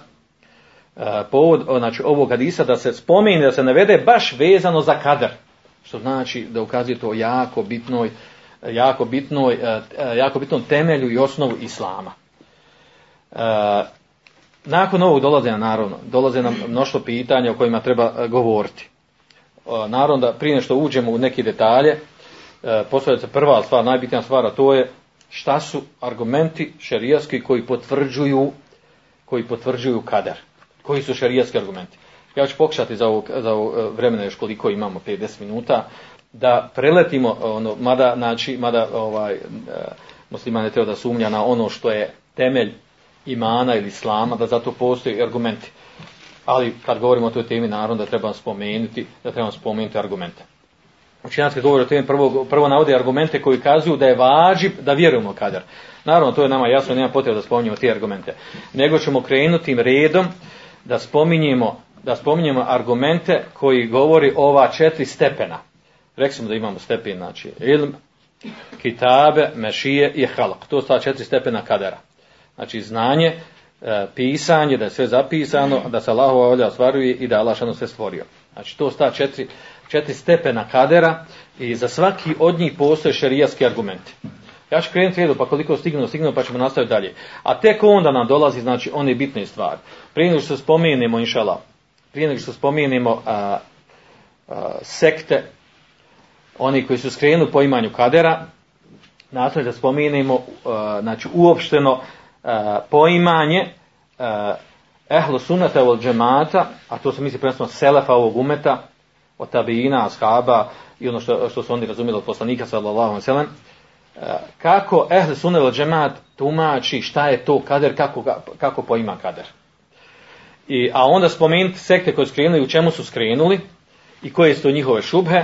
povod znači, ovog hadisa da se spomene, da se navede baš vezano za kader, što znači da ukazuje to jako bitnoj, jako bitnoj, jako bitnom temelju i osnovu islama. Nakon ovog dolaze na naravno, dolaze nam mnoštvo pitanja o kojima treba govoriti. Naravno da prije što uđemo u neki detalje, postavlja se prva stvar, najbitnija stvar, a to je šta su argumenti šerijatski koji potvrđuju koji potvrđuju kader. Koji su šerijatski argumenti? Ja ću pokušati za ovog, za ovog e, vremena još koliko imamo, 50 minuta, da preletimo, ono, mada, znači, mada ovaj, e, musliman ne treba da sumnja na ono što je temelj imana ili islama, da zato postoji argumenti. Ali kad govorimo o toj temi, naravno da trebamo spomenuti, da trebamo spomenuti argumente učenjaci kad govore o tome prvo, prvo navode argumente koji kazuju da je važib da vjerujemo kadar. Naravno, to je nama jasno, nema potrebe da spominjemo te argumente. Nego ćemo krenuti redom da spominjemo, da spominjemo argumente koji govori ova četiri stepena. Rekli da imamo stepen, znači ilm, kitabe, mešije i halak. To su ta četiri stepena kadara. Znači znanje, e, pisanje, da je sve zapisano, da se Allahova volja ostvaruje i da Allah sve stvorio. Znači to su ta četiri četiri stepena kadera i za svaki od njih postoje šerijatski argumenti. Ja ću krenuti redu, pa koliko stignu, stignu, pa ćemo nastaviti dalje. A tek onda nam dolazi, znači, one bitne stvari. Prije nego što spomenemo, inšala, prije nego što spomenemo a, a, sekte, oni koji su skrenu poimanju kadera, nastoji da spomenemo a, znači uopšteno poimanje a, ehlu sunnata od džemata, a to se misli prvenstveno selefa ovog umeta, od tabijina, ashaba i ono što, što su oni razumjeli od poslanika sallallahu alejhi sellem kako ehl sunnet od džemat tumači šta je to kader, kako, kako poima kader. I, a onda spomenuti sekte koje su skrenuli, u čemu su skrenuli i koje su njihove šubhe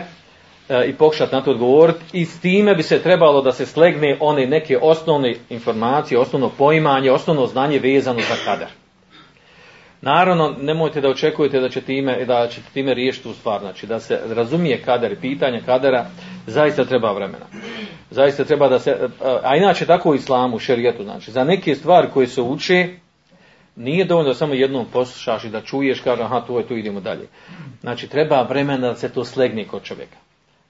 e, i pokušati na to odgovoriti i s time bi se trebalo da se slegne one neke osnovne informacije, osnovno poimanje, osnovno znanje vezano za kader. Naravno, nemojte da očekujete da ćete time, da ćete time riješiti tu stvar, znači da se razumije kader i pitanje kadera, zaista treba vremena. Zaista treba da se, a inače tako u islamu, šerijetu, znači, za neke stvari koje se uče, nije dovoljno da samo jednom poslušaš i da čuješ, kaže, aha, to je, tu idemo dalje. Znači, treba vremena da se to slegne kod čovjeka.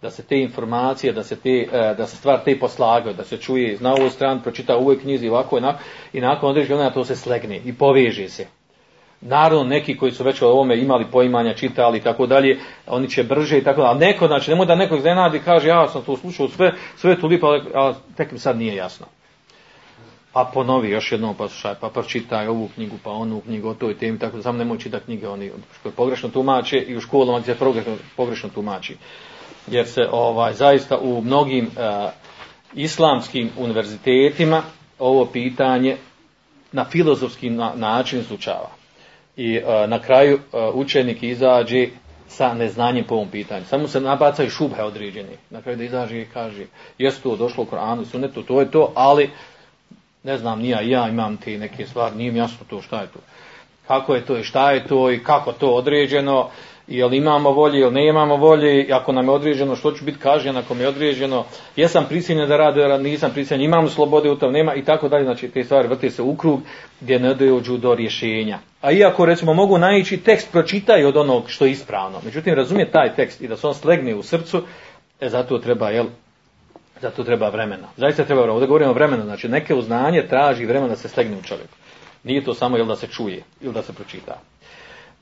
Da se te informacije, da se, te, e, da se stvar te poslagaju, da se čuje na ovoj strani, pročita u ovoj knjizi, ovako i nakon, i nakon određenja to se slegne i poveže se. Naravno, neki koji su već o ovome imali poimanja, čitali i tako dalje, oni će brže i tako dalje. A neko, znači, nemoj da nekog iznenadi kaže, ja sam to slušao sve, sve to lipo, ali tek mi sad nije jasno. Pa ponovi još jednom, pa slušaj, pa pročitaj ovu knjigu, pa onu knjigu o toj temi, tako da samo nemoj čitati knjige, oni je pogrešno tumače i u školama gdje se pogrešno, pogrešno tumači. Jer se ovaj zaista u mnogim uh, islamskim univerzitetima ovo pitanje na filozofski na, način izučava i uh, na kraju uh, učenik izađe sa neznanjem po ovom pitanju. Samo se nabacaju šubhe određeni. Na kraju da izađe i kaže, jesu to došlo u Koranu, sunetu, to je to, ali ne znam, nija ja imam te neke stvari, nije mi jasno to šta je to. Kako je to i šta je to i kako to određeno, jel imamo volje ili nemamo volje, ako nam je određeno što ću biti kažnjen ako mi je određeno, jesam prisiljen da radim, nisam prisiljen, imam slobode u tom, nema i tako dalje, znači te stvari vrte se u krug gdje ne dođu do rješenja. A iako recimo mogu naići tekst pročitaj od onog što je ispravno, međutim razumije taj tekst i da se on slegne u srcu, e, zato treba, jel, zato treba vremena. Zaista treba vremena, ovdje govorimo o vremenu, znači neke uznanje traži vremena da se slegne u čovjeku. Nije to samo jel da se čuje ili da se pročita.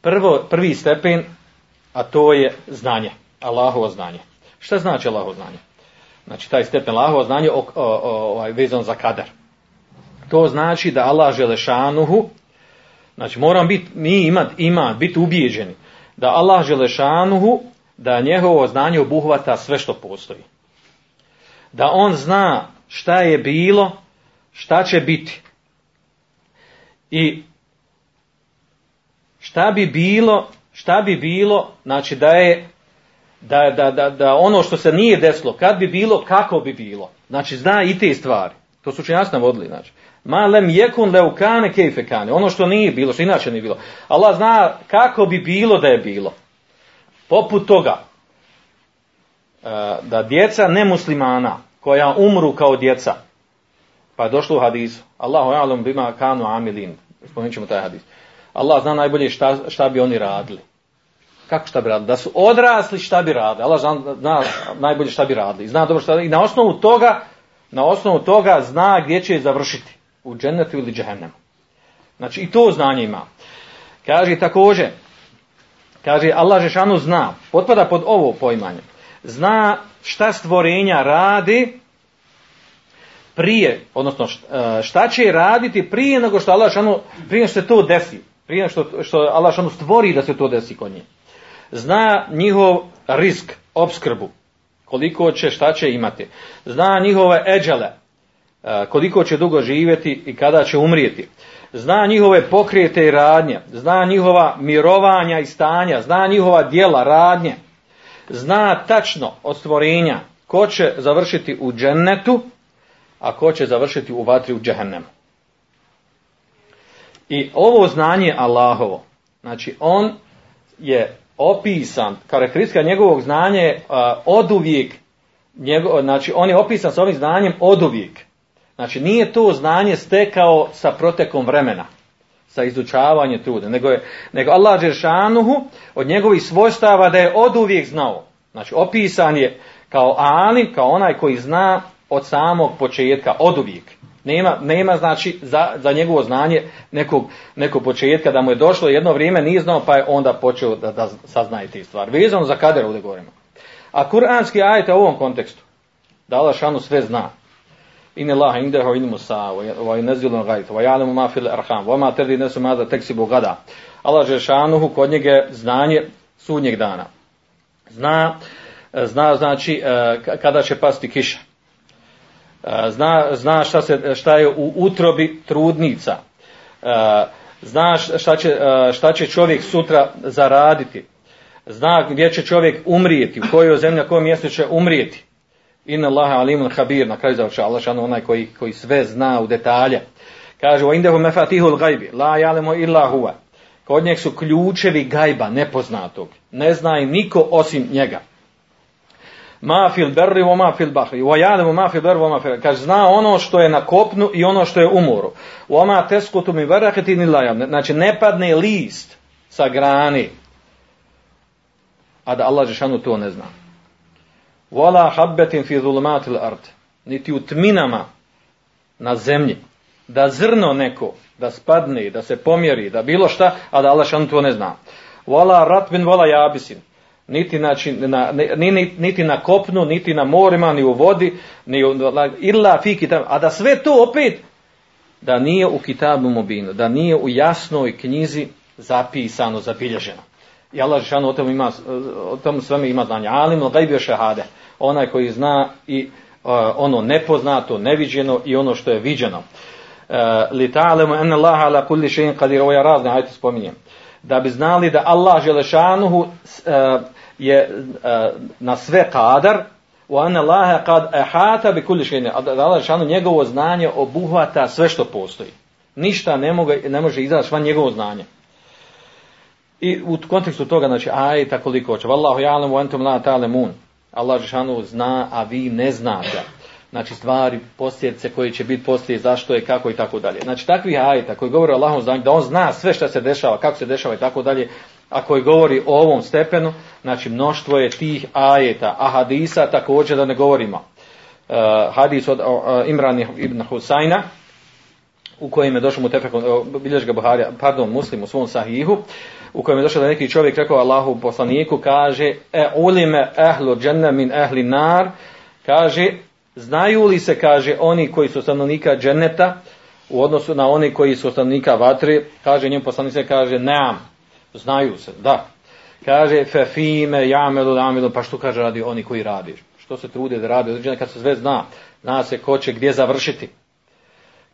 Prvo, prvi stepen a to je znanje, Allahovo znanje. Šta znači Allahovo znanje? Znači taj stepen Allahovo znanje o, o, o, ovaj, vezan za kadar. To znači da Allah Želešanuhu, znači moram biti, mi imat, ima, biti ubijeđeni, da Allah Želešanuhu, da njegovo znanje obuhvata sve što postoji. Da on zna šta je bilo, šta će biti. I šta bi bilo šta bi bilo, znači da je da, da, da, da ono što se nije desilo, kad bi bilo, kako bi bilo. Znači zna i te stvari. To su učenjaci navodili, znači. Ma lem jekun leukane kejfe kane. Ono što nije bilo, što inače nije bilo. Allah zna kako bi bilo da je bilo. Poput toga, e, da djeca nemuslimana, koja umru kao djeca, pa je došlo u hadisu, Allahu alam bima kanu amilin, spomenut ćemo taj hadis. Allah zna najbolje šta, šta bi oni radili. Kako šta bi radili? Da su odrasli šta bi radili. Allah zna, zna najbolje šta bi radili. Zna dobro šta I na osnovu toga, na osnovu toga zna gdje će završiti. U džennetu ili džehennemu. Znači i to znanje ima. Kaže također, kaže Allah Žešanu zna, potpada pod ovo poimanje, zna šta stvorenja radi prije, odnosno šta će raditi prije nego što Allah Žešanu, prije što se to desi prije što, što Allah šanu stvori da se to desi kod njih. Zna njihov risk, obskrbu, koliko će, šta će imati. Zna njihove eđele, e, koliko će dugo živjeti i kada će umrijeti. Zna njihove pokrijete i radnje, zna njihova mirovanja i stanja, zna njihova dijela, radnje. Zna tačno od stvorenja ko će završiti u džennetu, a ko će završiti u vatri u džehennemu. I ovo znanje Allahovo, znači on je opisan, karakteristika njegovog znanja je od uvijek, njegov, znači on je opisan s ovim znanjem od uvijek. Znači nije to znanje stekao sa protekom vremena, sa izučavanjem truda, nego je nego Allah Žešanuhu od njegovih svojstava da je od uvijek znao. Znači opisan je kao alim, kao onaj koji zna od samog početka, od uvijek. Nema, nema znači za, za njegovo znanje nekog, nekog početka da mu je došlo jedno vrijeme nije znao pa je onda počeo da, da saznaje te stvari. Vezano za kader ovdje govorimo. A kuranski ajet u ovom kontekstu da Allah šanu sve zna. In Allah indahu ilmu sa wa yunzilu ghaib wa ya'lamu ma arham wa ma tadri nafsu ma taksibu gada. Allah Žešanuhu kod njega je znanje sudnjeg dana. Zna, zna znači e, kada će pasti kiša. Zna, zna šta, se, šta je u utrobi trudnica. Zna šta će, šta će čovjek sutra zaraditi. Zna gdje će čovjek umrijeti, u kojoj zemlji, na kojem mjestu će umrijeti. Inna Allaha alimun habir, na kraju završa Allah onaj koji, koji sve zna u detalje. Kaže, o indehu mefatihul gajbi, la jalemo illa huwa. Kod njeg su ključevi gajba, nepoznatog. Ne zna i niko osim njega. Ma fil berri wa ma fil bahri. Wa ya'lamu ma fil berri wa ma fil Kaže zna ono što je na kopnu i ono što je u moru. Wa ma tasqutu min waraqatin illa Znači ne padne list sa grani. A da Allah džeshanu to ne zna. Wala habbatin fi zulumatil ard. Niti u tminama na zemlji. Da zrno neko da spadne, da se pomjeri, da bilo šta, a da Allah to ne zna. Vala ratbin, vala jabisin. Niti, znači, na, niti na kopnu, niti na morima, ni u vodi, ni u, illa fi kitab. A da sve to opet, da nije u kitabu mobinu, da nije u jasnoj knjizi zapisano, zabilježeno. I Allah šanu o tom ima, o tom sveme ima znanje. Alim gajbio šehade. Onaj koji zna i uh, ono nepoznato, neviđeno i ono što je viđeno. Eh, li ta'lamu anna Allaha ala kulli shay'in qadir ovo ja razne ajte spominjem da bi znali da Allah želešanuhu eh, je eh, na sve kadar anna Allaha qad ahata bi da Allah želešanuhu njegovo znanje obuhvata sve što postoji. Ništa ne, moga, ne može izaći van njegovo znanje. I u kontekstu toga znači ajta koliko hoće. Wallahu ya'lamu wa antum la ta'lamun. Allah želešanuhu zna a vi ne znate znači stvari, posljedice koje će biti poslije, zašto je, kako i tako dalje. Znači takvih ajeta koji govore o Allahom da on zna sve što se dešava, kako se dešava i tako dalje, a koji govori o ovom stepenu, znači mnoštvo je tih ajeta, a hadisa također da ne govorimo. Uh, hadis od uh, Imran ibn Husajna, u kojem je došao mu tefek, bilješ ga Buharija, pardon, muslim u svom sahihu, u kojem je došao da neki čovjek rekao Allahu poslaniku, kaže, e ulime ehlu dženna min ehli nar, kaže, Znaju li se, kaže, oni koji su stanovnika dženeta u odnosu na oni koji su stanovnika vatre, kaže njem poslanik se, kaže, neam, znaju se, da. Kaže, fefime, jamelu, jamelu, pa što kaže radi oni koji radi? Što se trude da radi određene kad se sve zna? Zna se ko će gdje završiti.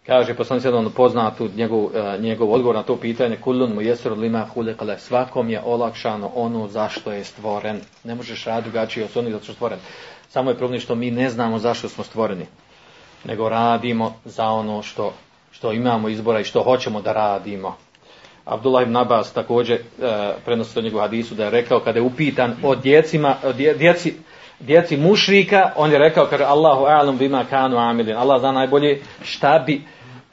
Kaže poslanik se on poznatu njegov, uh, njegov odgovor na to pitanje kullun mu jesru lima hulekale svakom je olakšano ono zašto je stvoren. Ne možeš raditi drugačije od onih zato što je stvoren. Samo je problem što mi ne znamo zašto smo stvoreni, nego radimo za ono što, što imamo izbora i što hoćemo da radimo. Abdullah ibn Abbas također e, prenosi od njegovu hadisu da je rekao kada je upitan o djecima, o djeci, djeci mušrika, on je rekao kaže Allahu a'lam bima kanu amilin. Allah zna najbolje šta bi,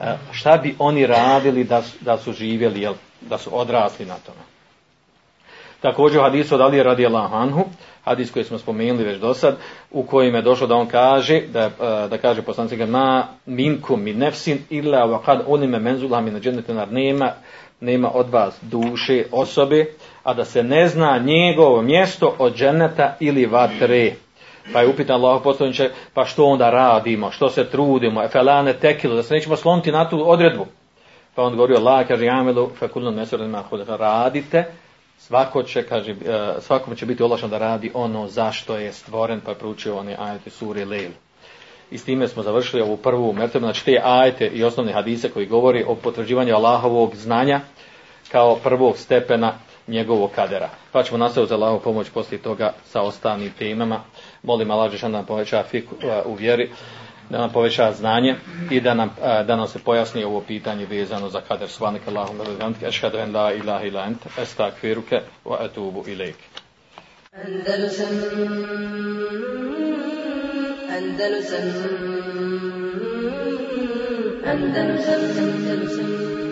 e, šta bi oni radili da, da su živjeli, jel, da su odrasli na tome. Također u hadisu od Ali radi anhu, hadis koji smo spomenuli već do sad, u kojem je došlo da on kaže, da, e, da kaže poslancima, ma minkum min nefsin illa wa kad unime menzula min džennetenar, nema, nema od vas duše, osobe, a da se ne zna njegovo mjesto od dženeta ili vatre. Pa je upitan Allah poslaniče, pa što onda radimo, što se trudimo, felane tekilo, da se nećemo sloniti na tu odredbu. Pa on govorio, Allah kaže, jamelu, mesuradima, radite, Svako će, kaže, e, svakom će biti olašan da radi ono zašto je stvoren, pa je proučio one ajete suri Lejl. I s time smo završili ovu prvu mertebu, znači te ajete i osnovne hadise koji govori o potvrđivanju Allahovog znanja kao prvog stepena njegovog kadera. Pa ćemo nastaviti za Allahovu pomoć poslije toga sa ostalim temama. Molim Allah da nam poveća e, u vjeri da nam poveća znanje i da nam, da nam se pojasni ovo pitanje vezano za kader. Svanika Allahum ešhadu en la ilaha ila ent estakfiruke wa etubu ilaik Andalusam Andalusam Andalusam Andalusam